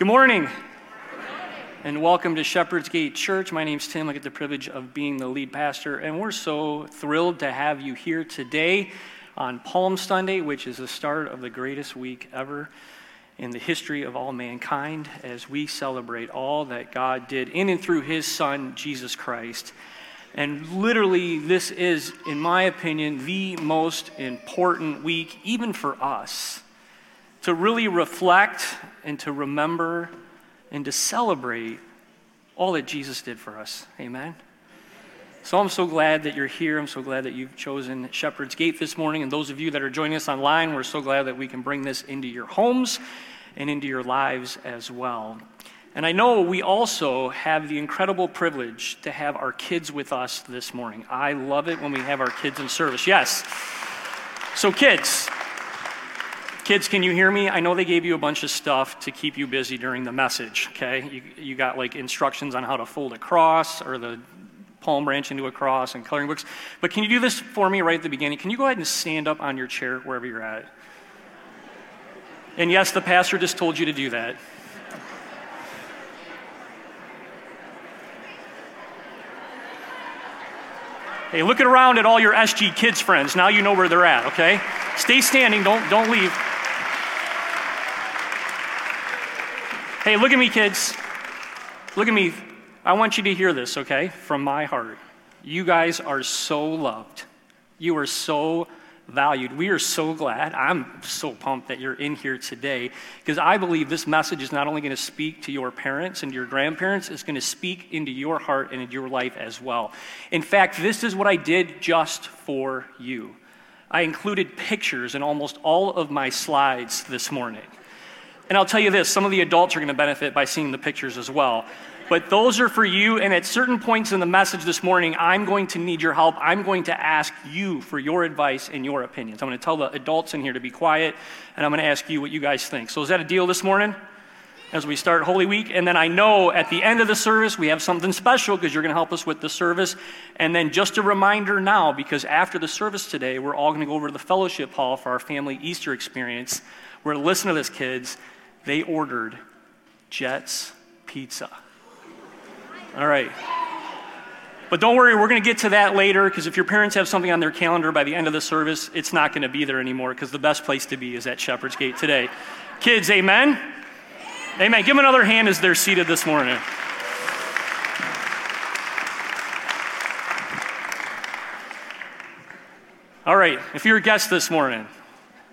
Good morning. And welcome to Shepherd's Gate Church. My name's Tim. I get the privilege of being the lead pastor, and we're so thrilled to have you here today on Palm Sunday, which is the start of the greatest week ever in the history of all mankind as we celebrate all that God did in and through His Son, Jesus Christ. And literally, this is, in my opinion, the most important week, even for us, to really reflect and to remember and to celebrate all that Jesus did for us. Amen. So I'm so glad that you're here. I'm so glad that you've chosen Shepherd's Gate this morning. And those of you that are joining us online, we're so glad that we can bring this into your homes and into your lives as well. And I know we also have the incredible privilege to have our kids with us this morning. I love it when we have our kids in service. Yes. So, kids, kids, can you hear me? I know they gave you a bunch of stuff to keep you busy during the message, okay? You, you got like instructions on how to fold a cross or the palm branch into a cross and coloring books. But can you do this for me right at the beginning? Can you go ahead and stand up on your chair wherever you're at? And yes, the pastor just told you to do that. Hey, looking around at all your SG kids friends. Now you know where they're at, okay? Stay standing, don't, don't leave. Hey, look at me, kids. Look at me. I want you to hear this, okay? From my heart. You guys are so loved. You are so valued. We are so glad. I'm so pumped that you're in here today because I believe this message is not only going to speak to your parents and your grandparents, it's going to speak into your heart and into your life as well. In fact, this is what I did just for you. I included pictures in almost all of my slides this morning. And I'll tell you this some of the adults are going to benefit by seeing the pictures as well but those are for you. And at certain points in the message this morning, I'm going to need your help. I'm going to ask you for your advice and your opinions. I'm going to tell the adults in here to be quiet, and I'm going to ask you what you guys think. So, is that a deal this morning? As we start Holy Week. And then I know at the end of the service, we have something special because you're going to help us with the service. And then just a reminder now, because after the service today, we're all going to go over to the fellowship hall for our family Easter experience. We're going to listen to this, kids. They ordered Jets Pizza. All right. But don't worry, we're going to get to that later because if your parents have something on their calendar by the end of the service, it's not going to be there anymore because the best place to be is at Shepherd's Gate today. Kids, amen? Amen. Give them another hand as they're seated this morning. All right, if you're a guest this morning,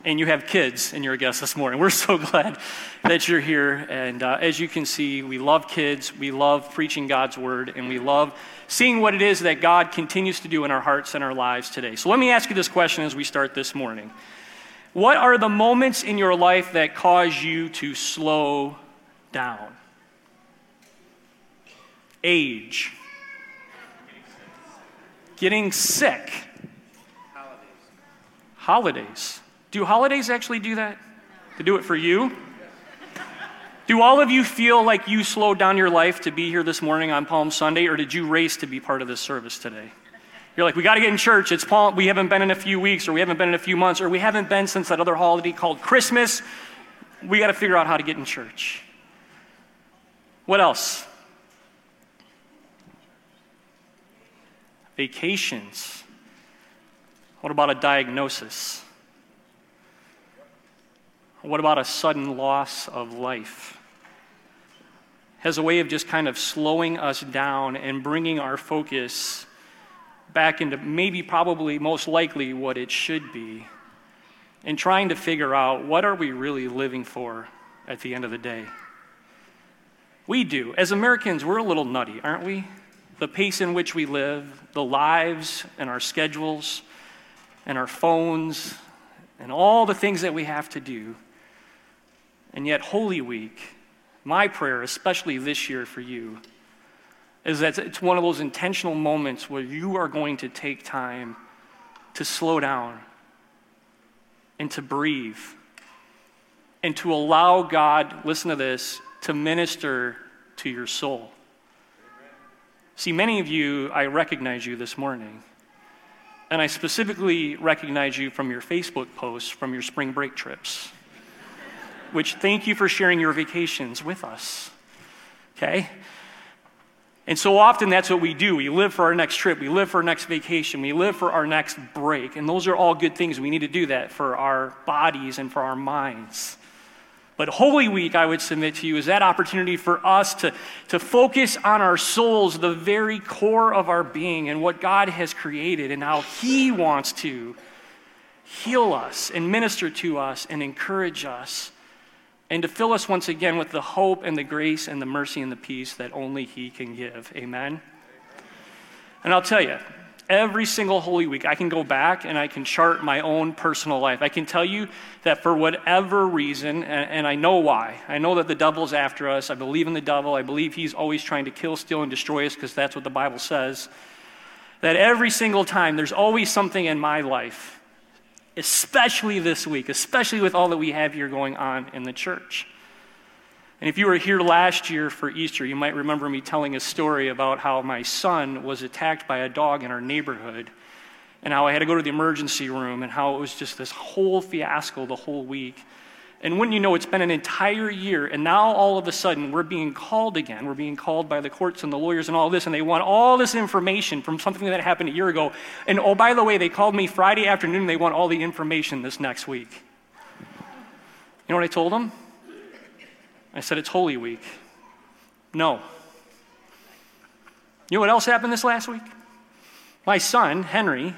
and you have kids and you're a guest this morning. We're so glad that you're here. And uh, as you can see, we love kids, we love preaching God's word, and we love seeing what it is that God continues to do in our hearts and our lives today. So let me ask you this question as we start this morning What are the moments in your life that cause you to slow down? Age, getting sick, holidays. Do holidays actually do that? To do it for you? Do all of you feel like you slowed down your life to be here this morning on Palm Sunday, or did you race to be part of this service today? You're like, we got to get in church. It's Palm. We haven't been in a few weeks, or we haven't been in a few months, or we haven't been since that other holiday called Christmas. We got to figure out how to get in church. What else? Vacations. What about a diagnosis? What about a sudden loss of life? Has a way of just kind of slowing us down and bringing our focus back into maybe, probably, most likely what it should be, and trying to figure out what are we really living for at the end of the day. We do. As Americans, we're a little nutty, aren't we? The pace in which we live, the lives and our schedules and our phones and all the things that we have to do. And yet, Holy Week, my prayer, especially this year for you, is that it's one of those intentional moments where you are going to take time to slow down and to breathe and to allow God, listen to this, to minister to your soul. See, many of you, I recognize you this morning. And I specifically recognize you from your Facebook posts from your spring break trips. Which thank you for sharing your vacations with us. Okay? And so often that's what we do. We live for our next trip, we live for our next vacation, we live for our next break. And those are all good things. We need to do that for our bodies and for our minds. But Holy Week, I would submit to you, is that opportunity for us to, to focus on our souls, the very core of our being, and what God has created, and how He wants to heal us and minister to us and encourage us and to fill us once again with the hope and the grace and the mercy and the peace that only He can give. Amen? And I'll tell you, every single Holy Week, I can go back and I can chart my own personal life. I can tell you that for whatever reason, and, and I know why, I know that the devil's after us. I believe in the devil. I believe he's always trying to kill, steal, and destroy us because that's what the Bible says. That every single time, there's always something in my life especially this week, especially with all that we have here going on in the church. And if you were here last year for Easter, you might remember me telling a story about how my son was attacked by a dog in our neighborhood, and how I had to go to the emergency room, and how it was just this whole fiasco the whole week. And wouldn't you know, it's been an entire year, and now all of a sudden we're being called again. We're being called by the courts and the lawyers and all this, and they want all this information from something that happened a year ago. And oh, by the way, they called me Friday afternoon, and they want all the information this next week. You know what I told them? I said, It's Holy Week. No. You know what else happened this last week? My son, Henry,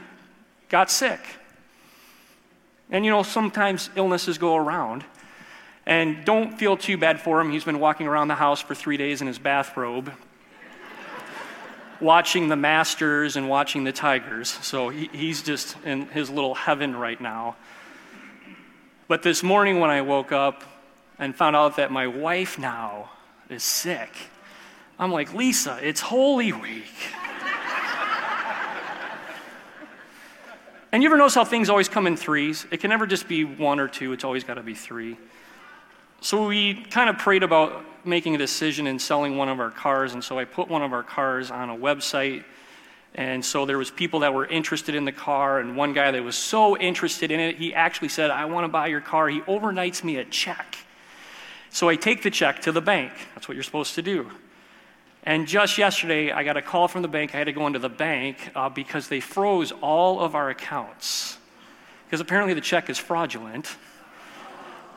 got sick. And you know, sometimes illnesses go around. And don't feel too bad for him. He's been walking around the house for three days in his bathrobe, watching the Masters and watching the Tigers. So he, he's just in his little heaven right now. But this morning when I woke up and found out that my wife now is sick, I'm like, Lisa, it's Holy Week. And you ever notice how things always come in threes? It can never just be one or two, it's always got to be three. So we kind of prayed about making a decision and selling one of our cars, and so I put one of our cars on a website. And so there was people that were interested in the car, and one guy that was so interested in it, he actually said, I want to buy your car. He overnights me a check. So I take the check to the bank. That's what you're supposed to do. And just yesterday, I got a call from the bank. I had to go into the bank uh, because they froze all of our accounts. Because apparently the check is fraudulent.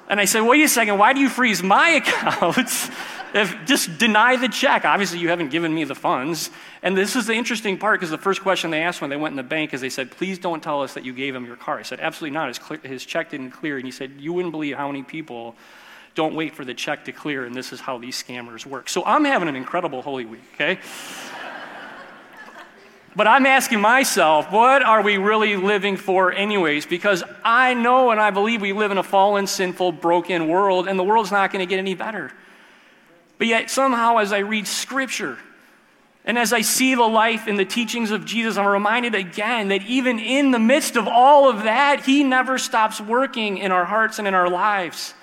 And I said, wait a second, why do you freeze my accounts? if, just deny the check. Obviously, you haven't given me the funds. And this is the interesting part because the first question they asked when they went in the bank is they said, please don't tell us that you gave him your car. I said, absolutely not. His, his check didn't clear. And he said, you wouldn't believe how many people don't wait for the check to clear, and this is how these scammers work. So I'm having an incredible Holy Week, okay? But I'm asking myself, what are we really living for, anyways? Because I know and I believe we live in a fallen, sinful, broken world, and the world's not going to get any better. But yet, somehow, as I read Scripture, and as I see the life and the teachings of Jesus, I'm reminded again that even in the midst of all of that, He never stops working in our hearts and in our lives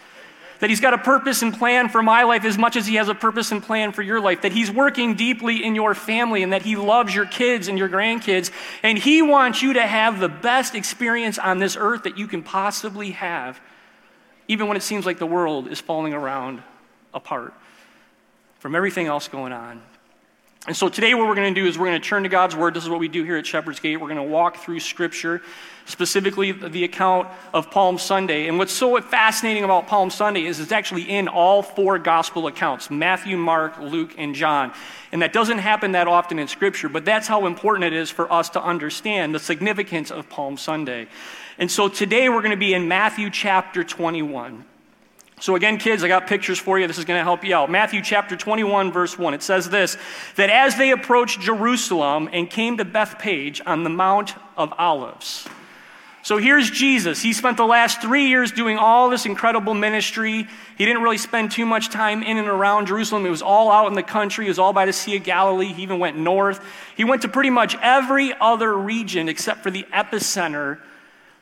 that He's got a purpose and plan for my life as much as He has a purpose and plan for your life, that He's working deeply in your family, and that He loves your kids and your grandkids, and He wants you to have the best experience on this earth that you can possibly have, even when it seems like the world is falling around apart from everything else going on. And so today, what we're going to do is we're going to turn to God's Word. This is what we do here at Shepherd's Gate. We're going to walk through Scripture, specifically the account of Palm Sunday. And what's so fascinating about Palm Sunday is it's actually in all four gospel accounts Matthew, Mark, Luke, and John. And that doesn't happen that often in Scripture, but that's how important it is for us to understand the significance of Palm Sunday. And so today, we're going to be in Matthew chapter 21. So, again, kids, I got pictures for you. This is going to help you out. Matthew chapter 21, verse 1. It says this that as they approached Jerusalem and came to Bethphage on the Mount of Olives. So here's Jesus. He spent the last three years doing all this incredible ministry. He didn't really spend too much time in and around Jerusalem. It was all out in the country. It was all by the Sea of Galilee. He even went north. He went to pretty much every other region except for the epicenter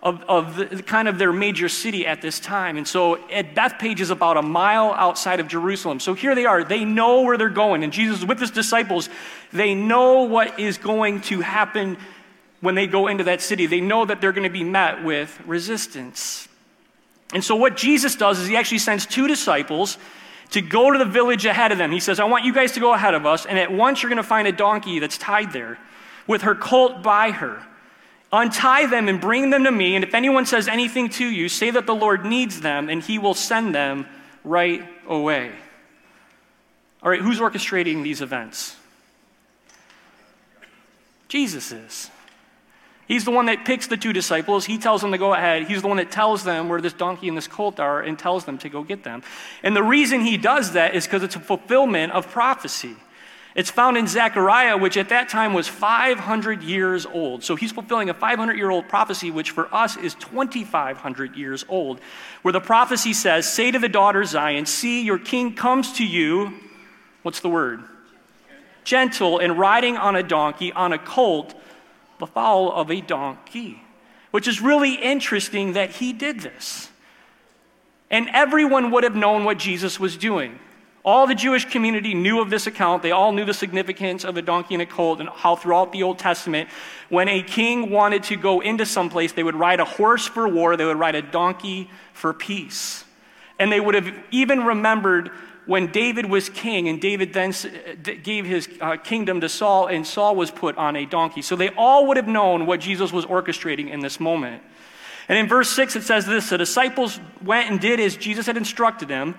of, of the, kind of their major city at this time. And so at Bethphage is about a mile outside of Jerusalem. So here they are. They know where they're going. And Jesus, with his disciples, they know what is going to happen when they go into that city. They know that they're going to be met with resistance. And so, what Jesus does is he actually sends two disciples to go to the village ahead of them. He says, I want you guys to go ahead of us, and at once you're going to find a donkey that's tied there with her colt by her. Untie them and bring them to me, and if anyone says anything to you, say that the Lord needs them, and he will send them right away. All right, who's orchestrating these events? Jesus is. He's the one that picks the two disciples. He tells them to go ahead. He's the one that tells them where this donkey and this colt are and tells them to go get them. And the reason he does that is because it's a fulfillment of prophecy. It's found in Zechariah, which at that time was 500 years old. So he's fulfilling a 500 year old prophecy, which for us is 2,500 years old, where the prophecy says, Say to the daughter Zion, See, your king comes to you. What's the word? Gentle and riding on a donkey, on a colt the foal of a donkey, which is really interesting that he did this. And everyone would have known what Jesus was doing. All the Jewish community knew of this account. They all knew the significance of a donkey and a colt, and how throughout the Old Testament, when a king wanted to go into some place, they would ride a horse for war, they would ride a donkey for peace. And they would have even remembered when David was king, and David then gave his uh, kingdom to Saul, and Saul was put on a donkey. So they all would have known what Jesus was orchestrating in this moment. And in verse 6, it says this The disciples went and did as Jesus had instructed them.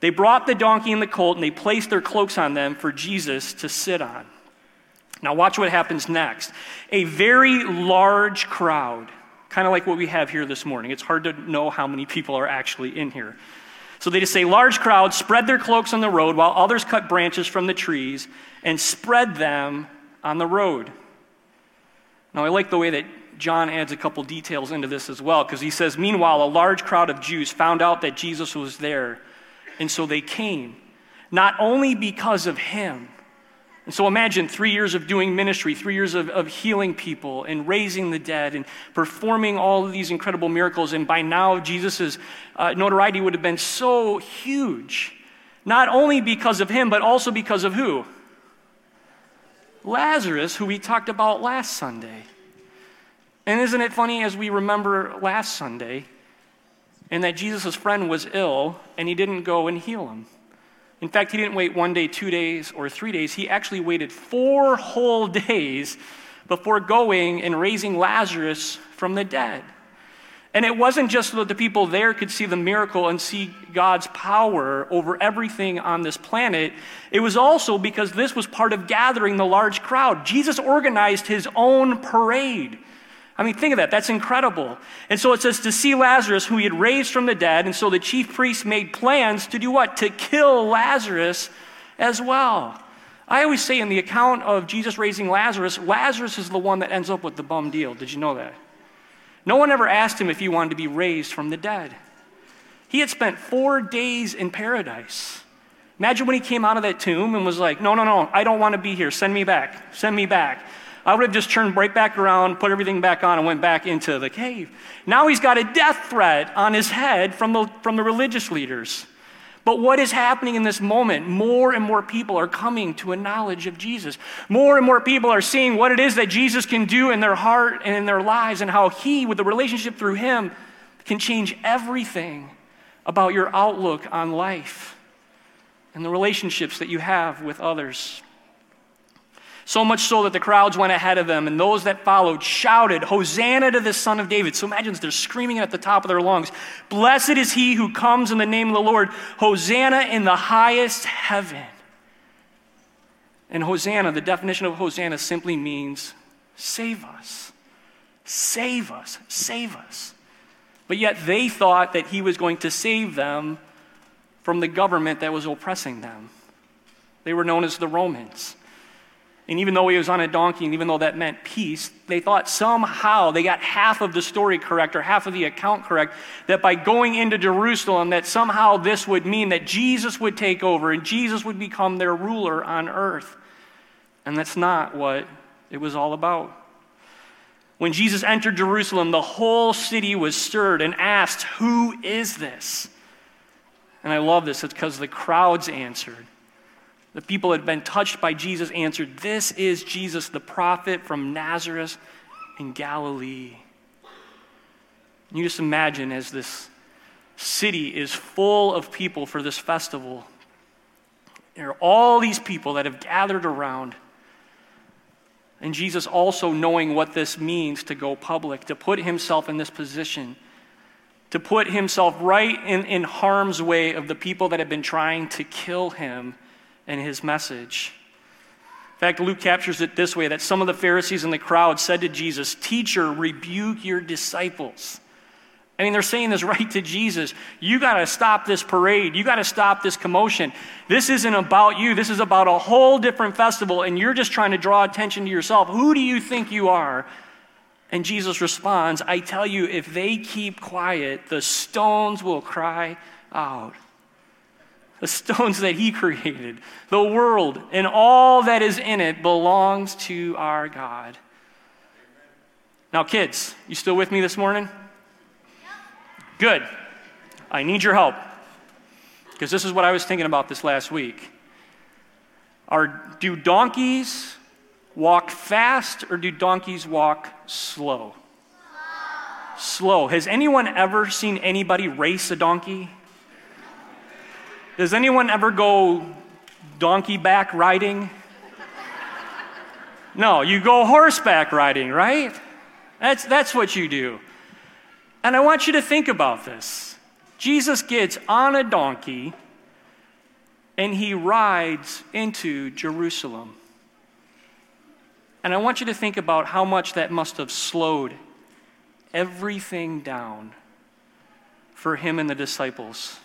They brought the donkey and the colt, and they placed their cloaks on them for Jesus to sit on. Now, watch what happens next. A very large crowd, kind of like what we have here this morning. It's hard to know how many people are actually in here. So they just say, large crowds spread their cloaks on the road while others cut branches from the trees and spread them on the road. Now, I like the way that John adds a couple details into this as well, because he says, Meanwhile, a large crowd of Jews found out that Jesus was there, and so they came, not only because of him, and so imagine three years of doing ministry, three years of, of healing people and raising the dead and performing all of these incredible miracles. And by now, Jesus' uh, notoriety would have been so huge. Not only because of him, but also because of who? Lazarus, who we talked about last Sunday. And isn't it funny as we remember last Sunday, and that Jesus' friend was ill and he didn't go and heal him? In fact, he didn't wait one day, two days, or three days. He actually waited four whole days before going and raising Lazarus from the dead. And it wasn't just so that the people there could see the miracle and see God's power over everything on this planet. It was also because this was part of gathering the large crowd. Jesus organized his own parade. I mean, think of that. That's incredible. And so it says to see Lazarus, who he had raised from the dead. And so the chief priests made plans to do what? To kill Lazarus as well. I always say in the account of Jesus raising Lazarus, Lazarus is the one that ends up with the bum deal. Did you know that? No one ever asked him if he wanted to be raised from the dead. He had spent four days in paradise. Imagine when he came out of that tomb and was like, No, no, no, I don't want to be here. Send me back. Send me back. I would have just turned right back around, put everything back on, and went back into the cave. Now he's got a death threat on his head from the, from the religious leaders. But what is happening in this moment? More and more people are coming to a knowledge of Jesus. More and more people are seeing what it is that Jesus can do in their heart and in their lives, and how He, with the relationship through Him, can change everything about your outlook on life and the relationships that you have with others. So much so that the crowds went ahead of them, and those that followed shouted, Hosanna to the Son of David. So imagine they're screaming at the top of their lungs, Blessed is he who comes in the name of the Lord, Hosanna in the highest heaven. And Hosanna, the definition of Hosanna simply means save us, save us, save us. But yet they thought that he was going to save them from the government that was oppressing them. They were known as the Romans. And even though he was on a donkey, and even though that meant peace, they thought somehow they got half of the story correct or half of the account correct, that by going into Jerusalem, that somehow this would mean that Jesus would take over and Jesus would become their ruler on earth. And that's not what it was all about. When Jesus entered Jerusalem, the whole city was stirred and asked, Who is this? And I love this, it's because the crowds answered. The people had been touched by Jesus answered, This is Jesus, the prophet from Nazareth in Galilee. And you just imagine as this city is full of people for this festival. There are all these people that have gathered around. And Jesus also knowing what this means to go public, to put himself in this position, to put himself right in, in harm's way of the people that have been trying to kill him and his message. In fact, Luke captures it this way that some of the Pharisees in the crowd said to Jesus, Teacher, rebuke your disciples. I mean, they're saying this right to Jesus. You got to stop this parade. You got to stop this commotion. This isn't about you. This is about a whole different festival, and you're just trying to draw attention to yourself. Who do you think you are? And Jesus responds, I tell you, if they keep quiet, the stones will cry out the stones that He created, the world, and all that is in it belongs to our God. Now, kids, you still with me this morning? Good. I need your help because this is what I was thinking about this last week. Are, do donkeys walk fast or do donkeys walk slow? Slow. Has anyone ever seen anybody race a donkey? Does anyone ever go donkey back riding? No, you go horseback riding, right? That's, that's what you do. And I want you to think about this. Jesus gets on a donkey and he rides into Jerusalem. And I want you to think about how much that must have slowed everything down for him and the disciples.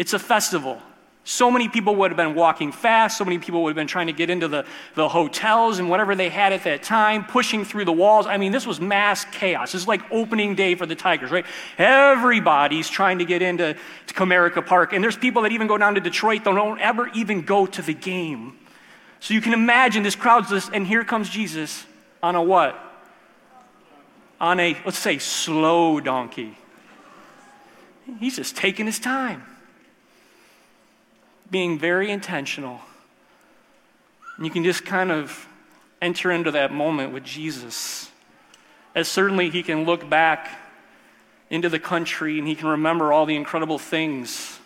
It's a festival. So many people would have been walking fast. So many people would have been trying to get into the, the hotels and whatever they had at that time, pushing through the walls. I mean, this was mass chaos. It's like opening day for the Tigers, right? Everybody's trying to get into to Comerica Park. And there's people that even go down to Detroit that don't ever even go to the game. So you can imagine this crowd's this, and here comes Jesus on a what? On a, let's say, slow donkey. He's just taking his time being very intentional. And you can just kind of enter into that moment with Jesus. As certainly he can look back into the country and he can remember all the incredible things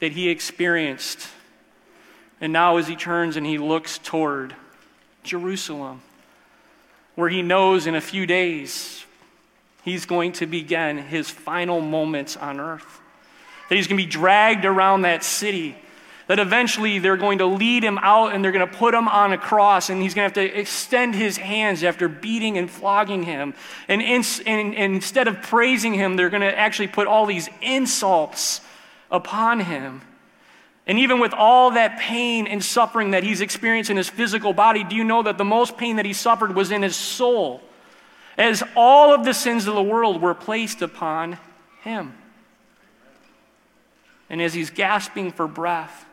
that he experienced. And now, as he turns and he looks toward Jerusalem, where he knows in a few days he's going to begin his final moments on earth, that he's going to be dragged around that city that eventually they're going to lead him out and they're going to put him on a cross and he's going to have to extend his hands after beating and flogging him. And, in, and, and instead of praising him, they're going to actually put all these insults upon him. And even with all that pain and suffering that he's experienced in his physical body, do you know that the most pain that he suffered was in his soul? As all of the sins of the world were placed upon him. And as he's gasping for breath,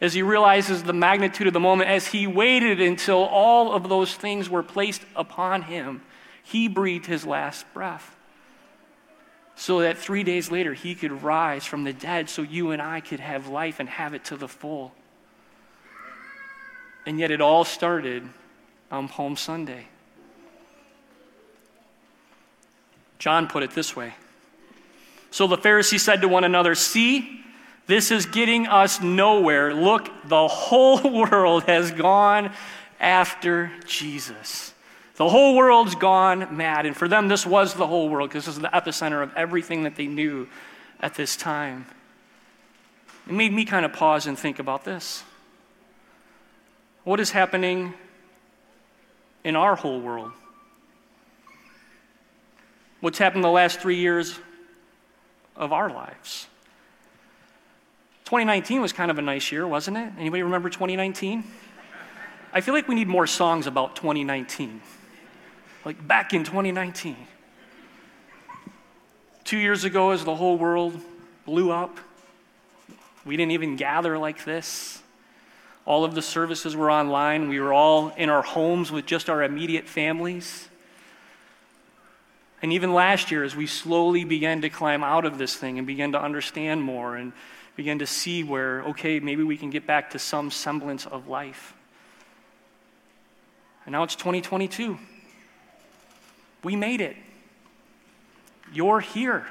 as he realizes the magnitude of the moment, as he waited until all of those things were placed upon him, he breathed his last breath. So that three days later he could rise from the dead, so you and I could have life and have it to the full. And yet it all started on Palm Sunday. John put it this way So the Pharisees said to one another, See, this is getting us nowhere. Look, the whole world has gone after Jesus. The whole world's gone mad. And for them, this was the whole world because this is the epicenter of everything that they knew at this time. It made me kind of pause and think about this. What is happening in our whole world? What's happened the last three years of our lives? 2019 was kind of a nice year, wasn't it? Anybody remember 2019? I feel like we need more songs about 2019. Like back in 2019. Two years ago, as the whole world blew up, we didn't even gather like this. All of the services were online. We were all in our homes with just our immediate families. And even last year, as we slowly began to climb out of this thing and began to understand more and begin to see where, okay, maybe we can get back to some semblance of life. And now it's 2022. We made it. You're here.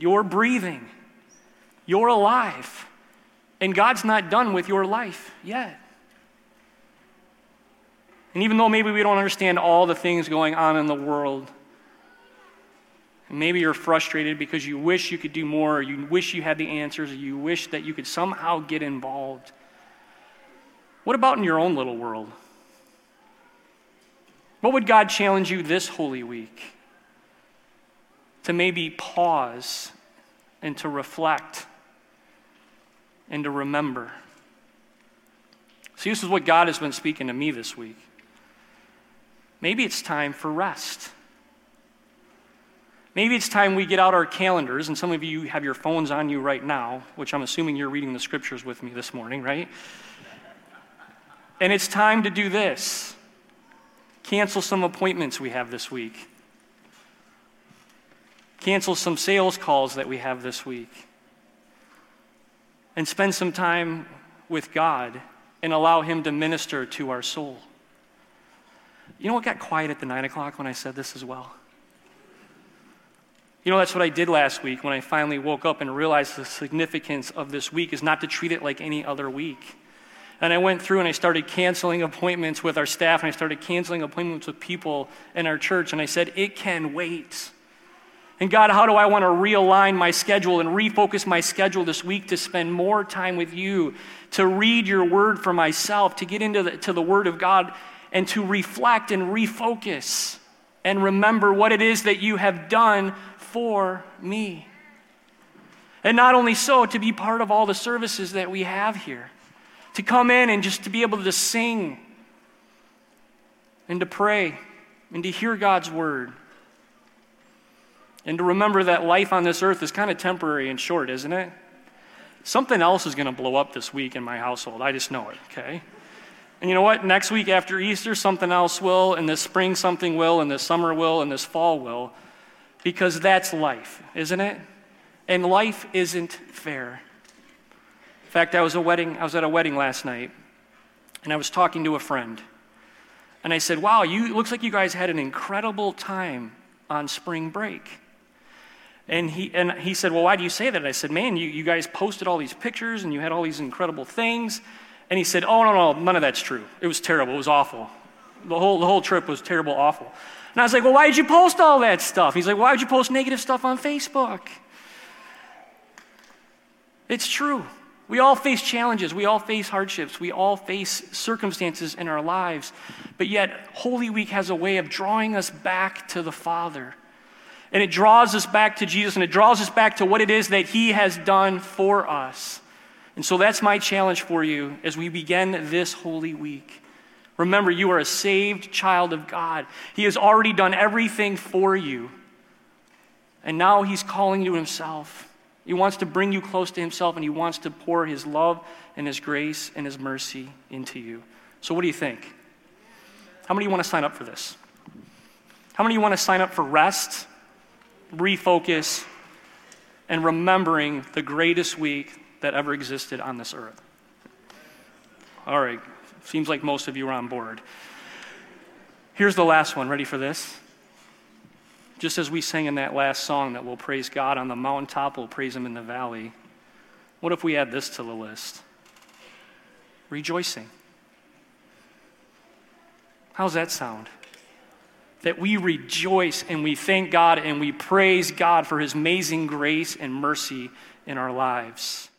You're breathing. You're alive. And God's not done with your life yet. And even though maybe we don't understand all the things going on in the world, maybe you're frustrated because you wish you could do more, or you wish you had the answers, or you wish that you could somehow get involved. What about in your own little world? What would God challenge you this Holy Week? To maybe pause and to reflect and to remember. See, this is what God has been speaking to me this week. Maybe it's time for rest. Maybe it's time we get out our calendars, and some of you have your phones on you right now, which I'm assuming you're reading the scriptures with me this morning, right? And it's time to do this cancel some appointments we have this week, cancel some sales calls that we have this week, and spend some time with God and allow Him to minister to our soul. You know what got quiet at the nine o'clock when I said this as well? You know, that's what I did last week when I finally woke up and realized the significance of this week is not to treat it like any other week. And I went through and I started canceling appointments with our staff and I started canceling appointments with people in our church. And I said, it can wait. And God, how do I want to realign my schedule and refocus my schedule this week to spend more time with you, to read your word for myself, to get into the, to the word of God, and to reflect and refocus and remember what it is that you have done for me. And not only so, to be part of all the services that we have here to come in and just to be able to sing and to pray and to hear God's word. And to remember that life on this earth is kind of temporary and short, isn't it? Something else is going to blow up this week in my household. I just know it, okay? And you know what? Next week after Easter, something else will, and this spring, something will, and this summer will, and this fall will, because that's life, isn't it? And life isn't fair. In fact, I was, a wedding, I was at a wedding last night, and I was talking to a friend. And I said, Wow, you, it looks like you guys had an incredible time on spring break. And he, and he said, Well, why do you say that? I said, Man, you, you guys posted all these pictures and you had all these incredible things. And he said, Oh, no, no, none of that's true. It was terrible. It was awful. The whole, the whole trip was terrible, awful. And I was like, Well, why did you post all that stuff? He's like, Why would you post negative stuff on Facebook? It's true. We all face challenges. We all face hardships. We all face circumstances in our lives. But yet, Holy Week has a way of drawing us back to the Father. And it draws us back to Jesus and it draws us back to what it is that He has done for us. And so that's my challenge for you as we begin this Holy Week. Remember, you are a saved child of God. He has already done everything for you. And now He's calling you Himself. He wants to bring you close to Himself and He wants to pour His love and His grace and His mercy into you. So, what do you think? How many of you want to sign up for this? How many of you want to sign up for rest, refocus, and remembering the greatest week that ever existed on this earth? All right, seems like most of you are on board. Here's the last one. Ready for this? Just as we sang in that last song that we'll praise God on the mountaintop, we'll praise Him in the valley. What if we add this to the list? Rejoicing. How's that sound? That we rejoice and we thank God and we praise God for His amazing grace and mercy in our lives.